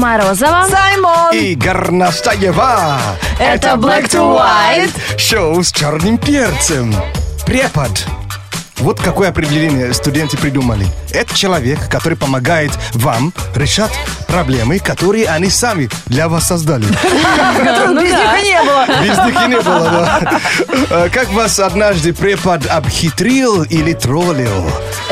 Морозова. Саймон! И Горностаева. Это Black to White. Шоу с черным перцем. Препод. Вот какое определение студенты придумали. Это человек, который помогает вам решать проблемы, которые они сами для вас создали. Которых без них и не было. Без них и не было, да. Э, Как вас однажды препод обхитрил или троллил?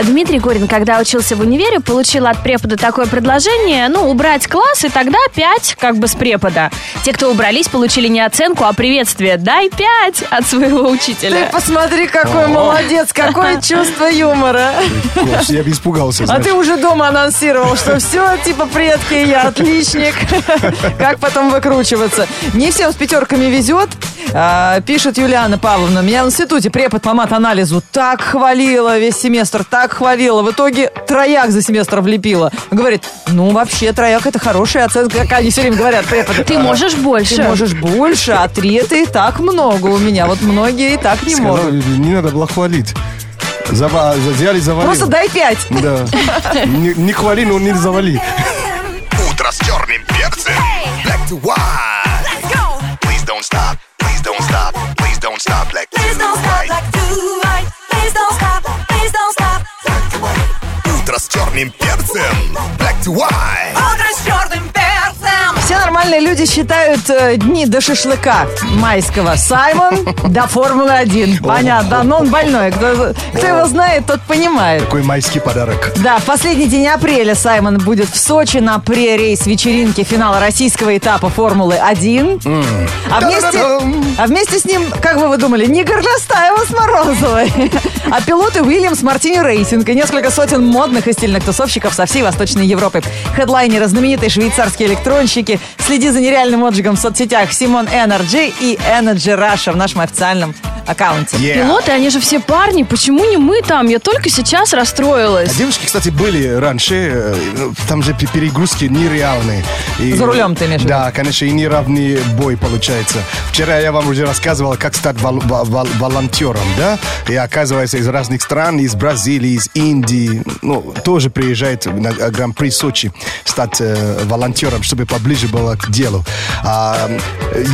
Дмитрий Горин, когда учился в универе, получил от препода такое предложение, ну, убрать класс, и тогда пять как бы с препода. Те, кто убрались, получили не оценку, а приветствие. Дай пять от своего Ты учителя. посмотри, какой молодец, какое чувство юмора. Я бы испугался, А ты уже дома анонсировал, что все, типа, предки, я отличник. Как потом выкручиваться? Не всем с пятерками везет. А, Пишет Юлиана Павловна. Меня в институте препод по мат-анализу так хвалила весь семестр, так хвалила. В итоге трояк за семестр влепила. Говорит, ну, вообще, трояк это хорошая оценка, как они все время говорят, преподы. Ты можешь больше. Ты можешь больше, а три это и так много у меня. Вот многие и так не Сказал, могут. не надо было хвалить. Зава- Взяли, завалил. Просто дай пять. Да. Не, не хвали, но не завали. Утро с черным перцем. Black to white. Please don't stop. Please don't stop. Please don't stop. Black to Please don't stop white. Please don't stop. Please don't stop. Утро с черным перцем. Black to white. Утро с черным перцем. Все нормальные люди считают э, дни до шашлыка майского. Саймон до Формулы-1. Понятно, но он больной. Кто, кто его знает, тот понимает. Такой майский подарок. Да, в последний день апреля Саймон будет в Сочи на pre-race вечеринке финала российского этапа Формулы-1. А, вместе, а вместе с ним, как бы вы думали, не Горностаева с Морозовой, а пилоты Williams Martini Racing и несколько сотен модных и стильных тусовщиков со всей Восточной Европы. Хедлайнеры, знаменитые швейцарские электронщики. Следи за нереальным отжигом в соцсетях Симон Energy и Energy Russia в нашем официальном аккаунте. Yeah. Пилоты, они же все парни, почему не мы там? Я только сейчас расстроилась. А девушки, кстати, были раньше, э, ну, там же пе- перегрузки нереальные. И- За рулем ты имеешь? Да, конечно, и неравный бой получается. Вчера я вам уже рассказывал, как стать вол- вол- вол- волонтером, да? И оказывается, из разных стран, из Бразилии, из Индии, ну, тоже приезжает на э, Гран-при Сочи стать э, волонтером, чтобы поближе было к делу. А,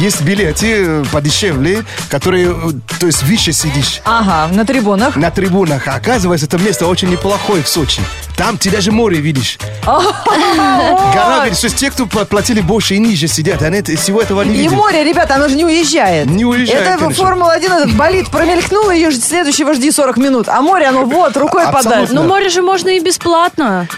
есть билеты э, подешевле, которые, э, то есть, выше сидишь Ага, на трибунах. на трибунах. А оказывается, это место очень неплохое в Сочи. Там ты даже море видишь. Гора видишь. То есть те, кто пла- платили больше и ниже сидят, они это- всего этого не И видят. море, ребята, оно же не уезжает. Не уезжает, Это конечно. Формула-1, этот болит, промелькнула ее, следующего жди 40 минут. А море, оно вот, рукой подать. Ну, море же можно и бесплатно.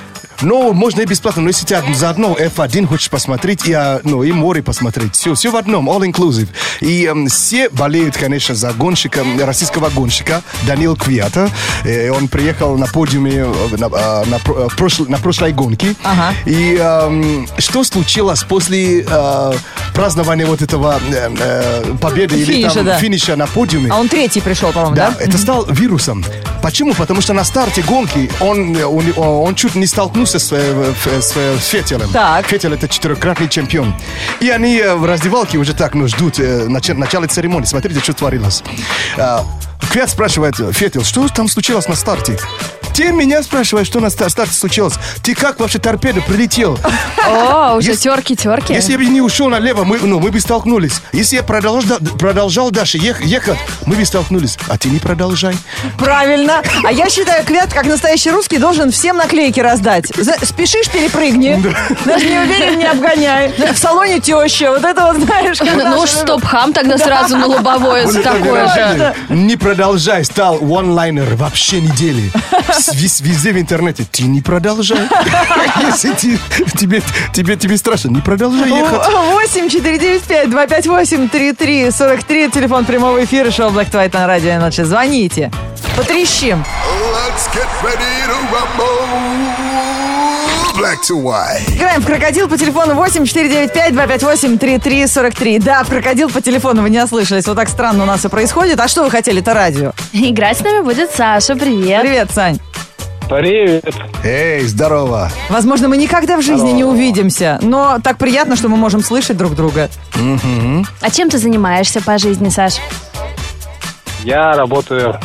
Ну, можно и бесплатно, но если ты заодно F1 хочешь посмотреть, и, а, ну, и море посмотреть, все, все в одном, all inclusive. И эм, все болеют, конечно, за гонщика, российского гонщика Данил Квиата. Э, он приехал на подиуме э, на, а, на про- э, прошлой- на прошлой гонке. Ага. И эм, что случилось после э, празднования вот этого э, э, победы или Финиша, там да. финиша на подиуме? А он третий пришел, по-моему, Да, да? это стал вирусом. Почему? Потому что на старте гонки он, он, он чуть не столкнулся с, в- с, э, с Феттелем. Так. Феттель это четырехкратный чемпион. И они э, в раздевалке уже так ну, ждут э, нач- начала церемонии. Смотрите, что творилось. А, Квят спрашивает, Феттел, что там случилось на старте? Ты меня спрашиваешь, что на ста- старте случилось? Ты как вообще торпеда прилетел? О, уже Если- терки-терки. Если я бы не ушел налево, мы, ну, мы бы столкнулись. Если я продолжал, продолжал дальше ех- ехать, мы бы столкнулись. А ты не продолжай. Правильно. А я считаю, Квят, как настоящий русский, должен всем наклейки раздать. За- Спешишь, перепрыгни. Даже не уверен, не обгоняй. В салоне теща. Вот это вот, знаешь, Ну, уж стоп-хам тогда сразу на лобовое такое же. Не продолжай стал one-liner вообще недели. Везде в интернете. Ты не продолжай. Если ты- тебе, тебе, тебе страшно, не продолжай ехать. 8 495 258 33 43 Телефон прямого эфира шоу Black to White на радио ночи. Звоните. Потрещим. Let's get ready to rumble. Black to white. Играем в крокодил по телефону 8 495 258 33 43 Да, в крокодил по телефону вы не ослышались. Вот так странно у нас все происходит. А что вы хотели? Это радио. Играть с нами будет Саша, привет. Привет, Сань. Привет. Эй, здорово. Возможно, мы никогда в жизни не увидимся, но так приятно, что мы можем слышать друг друга. А чем ты занимаешься по жизни, Саш? Я работаю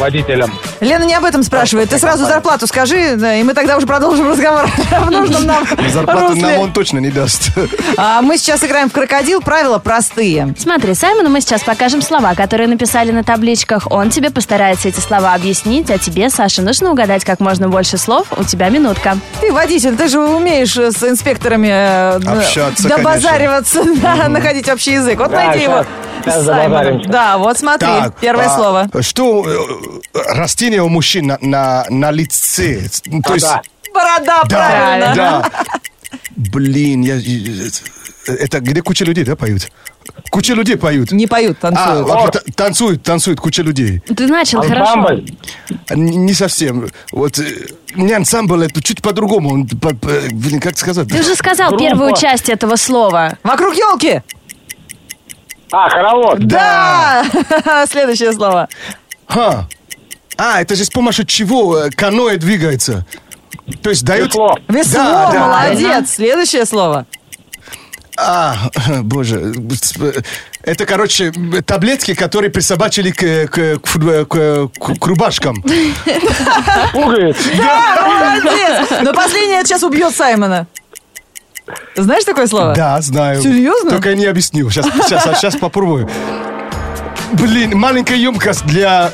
водителям. Лена не об этом спрашивает. Ты сразу зарплату скажи, да, и мы тогда уже продолжим разговор в нужном нам Зарплату русле. нам он точно не даст. А мы сейчас играем в крокодил. Правила простые. Смотри, Саймону мы сейчас покажем слова, которые написали на табличках. Он тебе постарается эти слова объяснить, а тебе, Саша, нужно угадать как можно больше слов. У тебя минутка. Ты водитель, ты же умеешь э, с инспекторами э, Общаться, добазариваться, да, находить общий язык. Вот найди его. Саймон. добазаримся. Да, вот смотри, Так, первое а, слово. Что э, растение у мужчин на, на, на лице? Ну, То есть, Да. Борода, да, правильно. да. Блин, я, это где куча людей, да, поют? Куча людей поют. Не поют, А, танцуют. вообще, та- танцуют, танцуют куча людей. Ты начал хорошо. Ансамбль. Н- Не совсем. Вот э, не ансамбль, это чуть по-другому. Он по- по- Блин, как сказать? Ты уже сказал Группа. первую часть этого слова. Вокруг елки. А, хоровод. Да. Следующее слово. Ха. А, это же с помощью чего э, каноэ двигается? То есть дают... Весло. Весло, Да, да. молодец. Следующее слово. А, боже. Это, короче, таблетки, которые присобачили к, к, к, к- к- к рубашкам. Пуговиц. Молодец. Но последнее сейчас убьет Саймона. Ты знаешь такое слово? Да, знаю. Серьезно? Только я не объяснил. Сейчас, сейчас, а сейчас попробую. Блин, маленькая емкость для...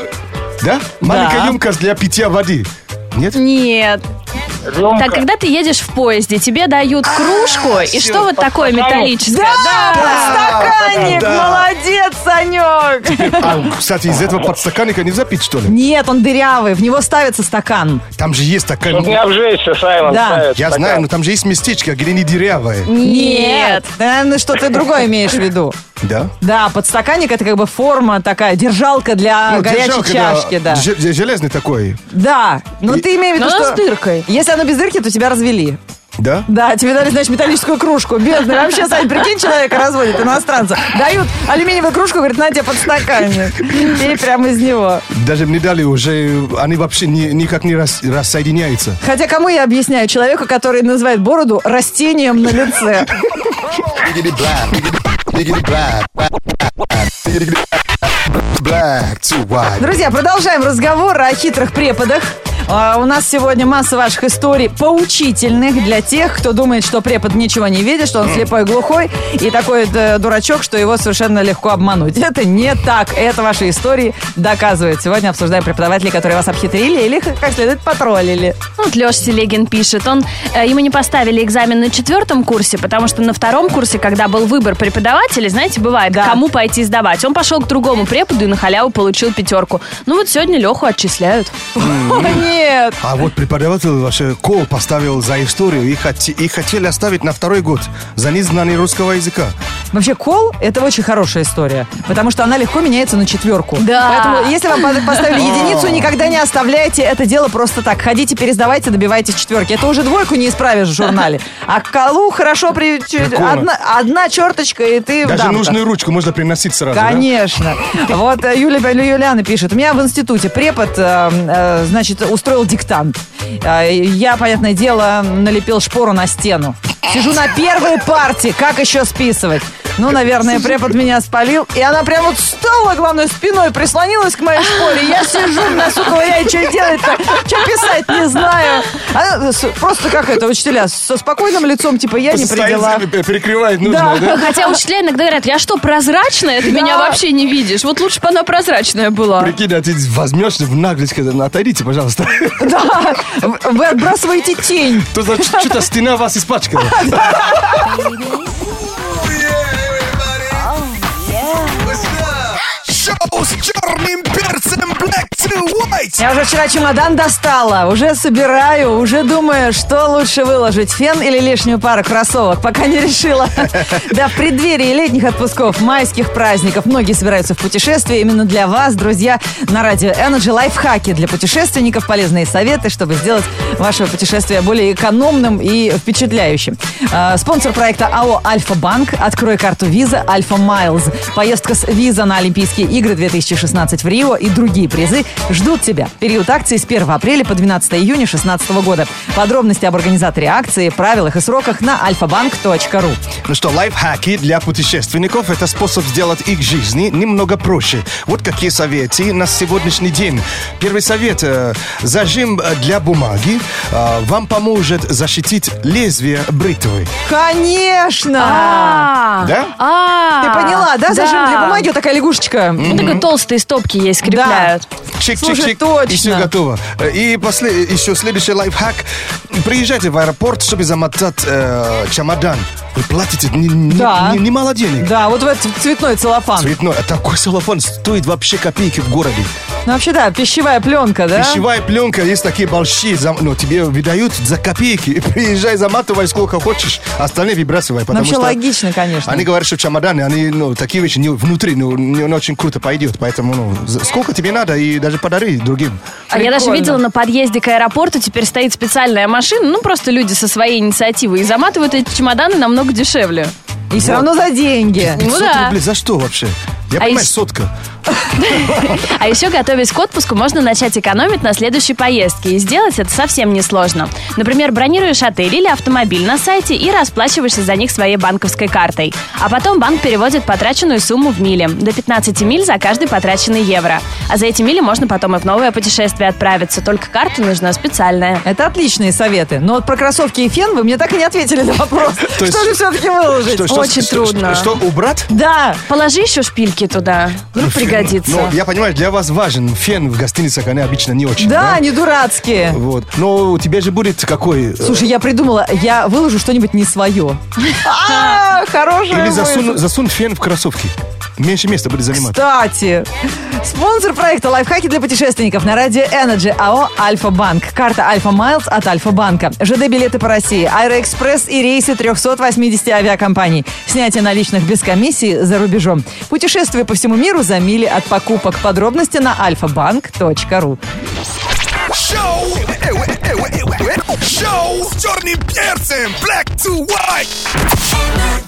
Да? Маленькая емкость для питья воды. Нет? Нет. Рюмка. Так, когда ты едешь в поезде, тебе дают кружку, и что вот такое металлическое? Да, подстаканник. Молодец, Санек. А, кстати, из этого подстаканника нельзя пить, что ли? Нет, он дырявый, в него ставится стакан. Там же есть такая... Чтобы не обжечься, Саймон Да. Я стакан. знаю, но там же есть местечко, где не дырявое. Нет. Ты, наверное, что-то другое имеешь в виду. Да? Да, подстаканник это как бы форма такая, держалка для Ну, горячей держалка, чашки, да. Же- Железный такой. Да, но И- ты имеешь в виду, что... с дыркой. Если оно без дырки, то тебя развели. Да? Да, тебе дали, значит, металлическую кружку. Бедный. Вообще, Сань, прикинь, человека разводит, иностранца. Дают алюминиевую кружку, говорит, на тебе подстаканник. И прямо из него. Даже мне дали уже, они вообще ни- никак не рас- рассоединяются. Хотя кому я объясняю? Человеку, который называет бороду растением на лице. Biggity blab. Друзья, продолжаем разговор о хитрых преподах. А, У нас сегодня масса ваших историй поучительных для тех, кто думает, что препод ничего не видит, что он слепой, глухой и такой э, дурачок, что его совершенно легко обмануть. Это не так. Это ваши истории доказывают. Сегодня обсуждаем преподавателей, которые вас обхитрили или как следует потроллили. Вот Леша Селегин пишет, он, э, ему не поставили экзамен на четвертом курсе, потому что на втором курсе, когда был выбор преподавателей, знаете, бывает, Да. кому пойти сдавать. Он пошел к другому преподу и на халяву получил пятерку. Ну вот сегодня Леху отчисляют. О, нет! А вот преподаватель вообще кол поставил за историю и, хоте- и хотели оставить на второй год за незнание русского языка. Вообще, кол – это очень хорошая история, потому что она легко меняется на четверку. Да. Поэтому, если вам поставили единицу, никогда не оставляйте это дело просто так. Ходите, пересдавайте, добивайтесь четверки. Это уже двойку не исправишь в журнале. А к колу хорошо при... Одна, одна черточка, и ты Даже нужную ручку можно приносить сразу. да? Конечно. Вот э, Юля, Юлиана пишет. У меня в институте препод, э, э, значит, устроил диктант. Э, Я, понятное дело, налепил шпору на стену. Сижу на первой партии. Как еще списывать? Ну, наверное, препод меня спалил. И она прям вот встала, главное, спиной прислонилась к моей шпоре. Я сижу, на сука, я что делать-то? Что писать, не знаю. Она с- просто как это, учителя, со спокойным лицом, типа, я не э, перекрывает нужное, да? Хотя учителя иногда говорят, я что, прозрачная? Ты меня вообще не видишь. Вот лучше бы она прозрачная была. Прикинь, а ты возьмешь в наглость, «Ну, отойдите, пожалуйста. Да, вы отбрасываете тень. То значит, что-то стена вас испачкала. Шоу с черным перцем Black to White. Я уже вчера чемодан достала, уже собираю, уже думаю, что лучше выложить, фен или лишнюю пару кроссовок, пока не решила. Да, в преддверии летних отпусков, майских праздников многие собираются в путешествие. Именно для вас, друзья, на радио Energy лайфхаки для путешественников, полезные советы, чтобы сделать ваше путешествие более экономным и впечатляющим. А, Спонсор проекта АО Альфа-Банк. Открой карту Виза Альфа Майлз. Поездка с Виза на Олимпийские игры 2016 в Рио и другие призы ждут тебя. Период акции с 1 апреля по 12 июня 2016 года. Подробности об организаторе акции, правилах и сроках на alfabank.ru. Ну что, лайфхаки для путешественников – это способ сделать их жизни немного проще. Вот какие советы на сегодняшний день. Первый совет. э, Зажим э, для бумаги вам поможет защитить лезвие бритвы. Конечно! А, Да? а, Ты поняла, да? Зажим для бумаги, вот такая лягушечка. Ну, такой толстые стопки есть, скрепляют. Слушай, Чик-чик-чик, точно. и все готово. И после, еще следующий лайфхак. Приезжайте в аэропорт, чтобы замотать э, чемодан. Вы платите Да. не- немало денег. Да, вот в этот цветной целлофан. Цветной. А такой целлофан стоит вообще копейки в городе. Ну, вообще, да, пищевая пленка, да? Пищевая пленка, есть такие большие, зам- ну, тебе выдают за копейки. Приезжай, заматывай сколько хочешь, остальные выбрасывай. Ну, Потому вообще что логично, конечно. Они говорят, что чемоданы, они, ну, такие вещи не, внутри, ну, не, не очень круто пойдет. Поэтому, ну, сколько тебе надо, и даже подари другим. А я даже Прикольно. видела на подъезде к аэропорту теперь стоит специальная машина, ну просто люди со своей инициативой и заматывают эти чемоданы намного дешевле. И все равно за деньги. Ну 500 да. рублей за что вообще? Я А понимаю, ещё- сотка. А еще, готовясь к отпуску, можно начать экономить на следующей поездке. И сделать это совсем несложно. Например, бронируешь отель или автомобиль на сайте и расплачиваешься за них своей банковской картой. А потом банк переводит потраченную сумму в мили. До 15 миль за каждый потраченный евро. А за эти мили можно потом и в новое путешествие отправиться. Только карта нужна специальная. Это отличные советы. Но вот про кроссовки и фен вы мне так и не ответили на вопрос. То есть- Что же все-таки выложить? Что, что, Очень что, трудно. Что, убрать? Да. Положи еще шпильки туда. Вдруг пригодится. Ну, я понимаю, для вас важен фен в гостиницах, они обычно не очень. Да, Да, они дурацкие. Вот. Но у тебя же будет какой... э, Слушай, я придумала, я выложу что-нибудь не свое. А, Хорошая Или засунь фен в кроссовки. Меньше места будет занимать. Кстати, спонсор проекта «Лайфхаки для путешественников» на радио Energy АО «Альфа-Банк». Карта «Альфа Майлз» от «Альфа-Банка». ЖД-билеты по России, Аэроэкспресс и рейсы 380 авиакомпаний. Снятие наличных без комиссии за рубежом. Путешествия по всему миру за мили от покупок. Подробности на alfabank.ru. Шоу! Шоу с черным перцем! Black to white!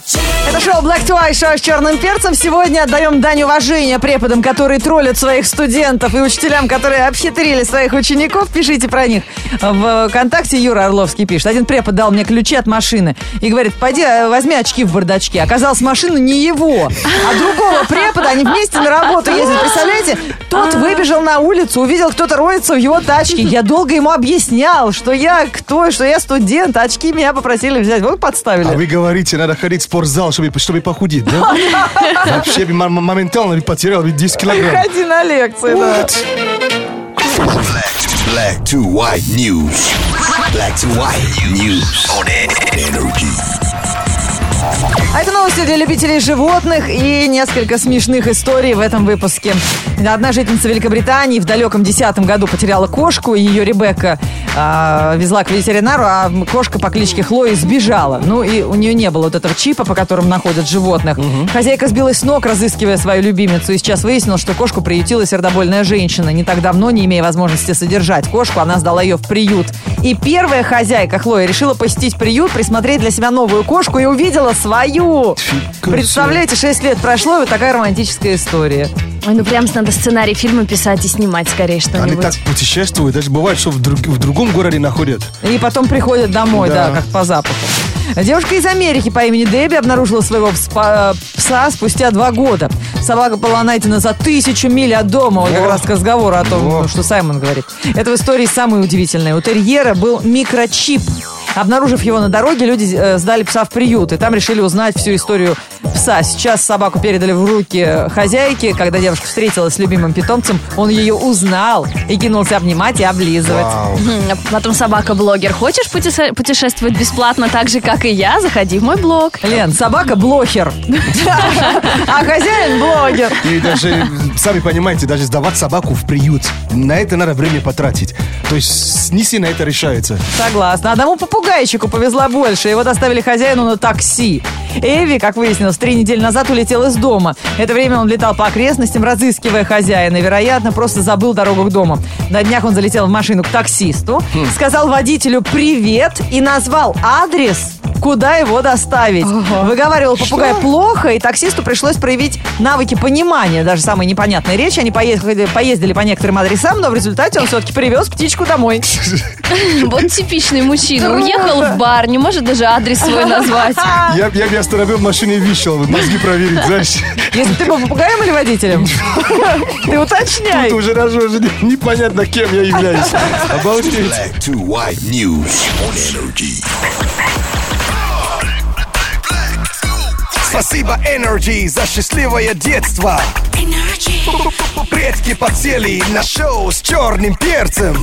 Это шоу Black to White, шоу с черным перцем. Сегодня отдаем дань уважения преподам, которые троллят своих студентов и учителям, которые обхитрили своих учеников. Пишите про них в ВКонтакте. Юра Орловский пишет. Один препод дал мне ключи от машины и говорит, пойди э, возьми очки в бардачке. Оказалось, машина не его, а другого препода. Они вместе на работу ездят. Представляете? Тот выбежал на улицу, увидел, кто-то роется в его тачке. Я долго ему объяснял, что я кто, что я студент. а Очки меня попросили взять. Вот подставили. А вы говорите, надо ходить в спортзал, чтобы, чтобы похудеть, да? Вообще моментально потерял бы 10 килограмм. Ходи на лекции, да. Black to white news. Black to white news on energy. А это новости для любителей животных и несколько смешных историй в этом выпуске. Одна жительница Великобритании в далеком десятом году потеряла кошку, и ее Ребекка а, везла к ветеринару, а кошка по кличке Хлои сбежала. Ну и у нее не было вот этого чипа, по которому находят животных. Хозяйка сбилась с ног, разыскивая свою любимицу, и сейчас выяснилось, что кошку приютила сердобольная женщина. Не так давно, не имея возможности содержать кошку, она сдала ее в приют. И первая хозяйка Хлоя решила посетить приют, присмотреть для себя новую кошку и увидела свою. Фига Представляете, 6 лет прошло, и вот такая романтическая история. Ой, ну прям надо сценарий фильма писать и снимать скорее Они что-нибудь. так путешествуют, даже бывает, что в, друг- в другом городе находят. И потом приходят домой, да, Да. как по запаху. Девушка из Америки по имени Дебби обнаружила своего спа- пса спустя два года. Собака была найдена за тысячу миль от дома. Вот как раз к разговору о том, О. что Саймон говорит. Это в истории самое удивительное. У терьера был микрочип. Обнаружив его на дороге, люди э, сдали пса в приют. И там решили узнать всю историю пса. Сейчас собаку передали в руки хозяйки. Когда девушка встретилась с любимым питомцем, он ее узнал и кинулся обнимать и облизывать. Вау. А Потом собака-блогер. Хочешь путеше- путешествовать бесплатно так же, как и я? Заходи в мой блог. Лен, собака блохер, а хозяин блогер. И даже, сами понимаете, даже сдавать собаку в приют, на это надо время потратить. То есть не сильно это решается. Согласна. Одному попугайчику повезло больше. Его доставили хозяину на такси. Эви, как выяснилось, три недели назад улетел из дома. Это время он летал по окрестностям, разыскивая хозяина. Вероятно, просто забыл дорогу к дому. На днях он залетел в машину к таксисту, сказал водителю «привет» и назвал адрес куда его доставить. Выговаривал попугай плохо, и таксисту пришлось проявить навыки понимания даже самой непонятной речи. Они поехали, поездили по некоторым адресам, но в результате он все-таки привез птичку домой. Вот типичный мужчина. Уехал в бар, не может даже адрес свой назвать. Я, я бы остановил машину и вышел, мозги проверить, знаешь. Если ты был попугаем или водителем? Ты уточняй. Тут уже даже уже не- непонятно, кем я являюсь. Обалдеть. Спасибо Energy за счастливое детство. Предки подсели на шоу с черным перцем.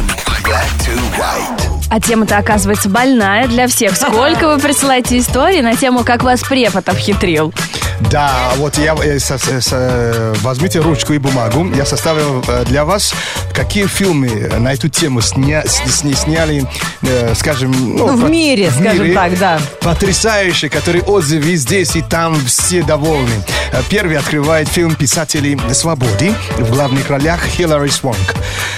Black to white. А тема-то оказывается больная для всех. Сколько вы присылаете истории на тему, как вас препод обхитрил? Да, вот я э, со- со- со- возьмите ручку и бумагу. Я составил э, для вас, какие фильмы на эту тему сня- с- с- сняли, э, скажем, Ну, в по- мире, скажем так, да. Потрясающие, которые отзывы и здесь, и там все довольны. Э, Первый открывает фильм «Писатели свободы» в главных ролях Хиллари Свонг.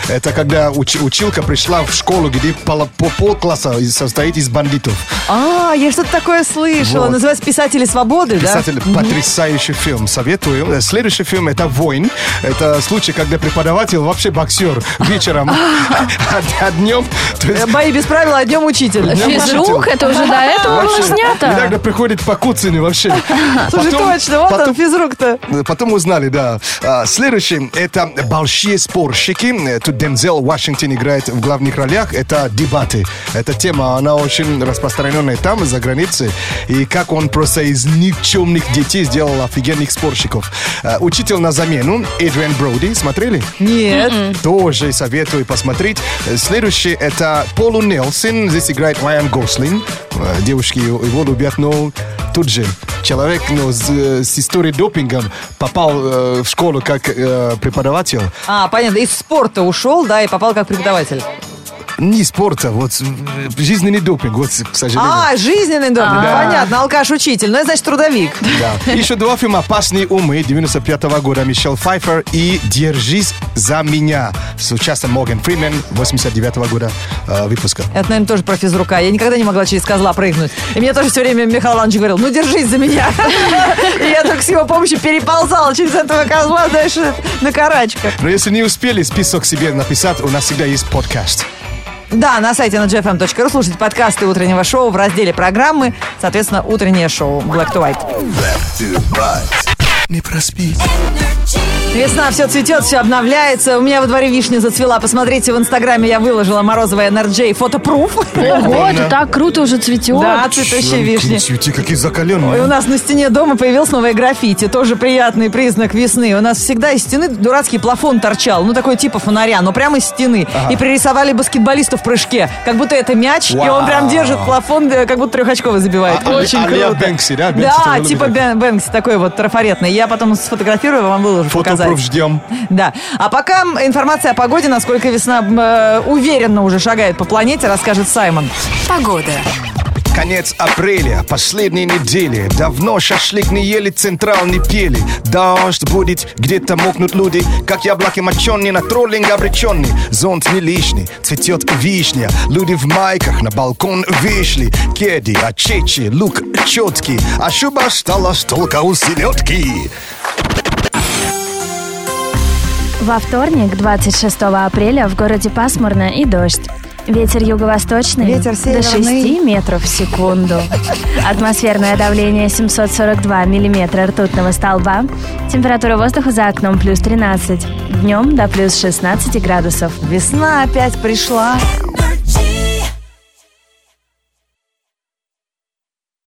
Это когда уч- училка пришла в школу, где пол, по полкласса состоит из бандитов. А, я что-то такое слышала. Вот. Называется «Писатели свободы», да? Потрясающий фильм, советую. Э, Следующий фильм это «Войн». Это случай, когда преподаватель вообще боксер вечером, а, а днем... есть, Бои без правил, а днем учитель. Физрук, это уже до этого было снято. Иногда приходит по куцыне вообще. Слушай, Потом- точно, вот он, физрук-то. Потом узнали, да. А, Следующий это большие спорщики. Э, Тут Дензел Вашингтон играет в главных ролях. Это дебаты. Эта тема, она очень распространенная там, за границей. И как он просто из никчемных детей сделал офигенных спорщиков. А, Учитель на замену Эдриан Броуди. Смотрели? Нет. Тоже советую посмотреть. Э, Следующий это Полу Нелсон. Здесь играет Райан Гослин. Э, Девушки его любят, но тут же человек ну, с, э, с историей допингом попал э, в школу как э, преподаватель. А, понятно, из спорта ушел, да, и попал как преподаватель. Не спорта, вот э, жизненный допинг, вот, к сожалению. А, жизненный допинг, понятно, алкаш-учитель, ну, это значит трудовик. Да. Еще два фильма «Опасные умы» 95 года Мишель Пфайфер и «Держись за меня» с участием Морган Фримен 89 года э, выпуска. Это, наверное, тоже про физрука. Я никогда не могла через козла прыгнуть. И мне тоже все время Михаил Иванович говорил, ну, держись за меня. И я только с его помощью переползала через этого козла дальше на карачках. Но если не успели список себе написать, у нас всегда есть подкаст. Да, на сайте nagfm.ru слушайте подкасты утреннего шоу в разделе программы, соответственно, утреннее шоу Black to White. Black to white. Не проспись. Весна, все цветет, все обновляется. У меня во дворе вишня зацвела. Посмотрите, в Инстаграме я выложила морозовая NRJ фотопруф. Ого, это так круто уже цветет. Да, цветущие вишни. Цветы какие И у закаленные. нас на стене дома появилось новое граффити. Тоже приятный признак весны. У нас всегда из стены дурацкий плафон торчал. Ну, такой типа фонаря, но прямо из стены. И пририсовали баскетболисту в прыжке. Как будто это мяч, и он прям держит плафон, да, как будто трехочковый забивает. А- Очень а- круто. Бэнкси, да? Да, типа Бэнкси, такой вот трафаретный. Я потом сфотографирую, вам выложу, показать. Фотопруф ждем. Да. А пока информация о погоде, насколько весна э, уверенно уже шагает по планете, расскажет Саймон. Погода. Конец апреля, последней недели. Давно шашлык не ели, централ не пели. Дождь будет, где-то мокнут люди, как яблоки моченые, на троллинг обреченный. Зонт не лишний, цветет вишня. Люди в майках на балкон вышли. Кеди, ачечи, лук четкий, а шуба стала только у селедки. Во вторник, 26 апреля, в городе пасмурно и дождь. Ветер юго-восточный Ветер до северный. 6 метров в секунду. Атмосферное давление 742 миллиметра ртутного столба. Температура воздуха за окном плюс 13. Днем до плюс 16 градусов. Весна опять пришла.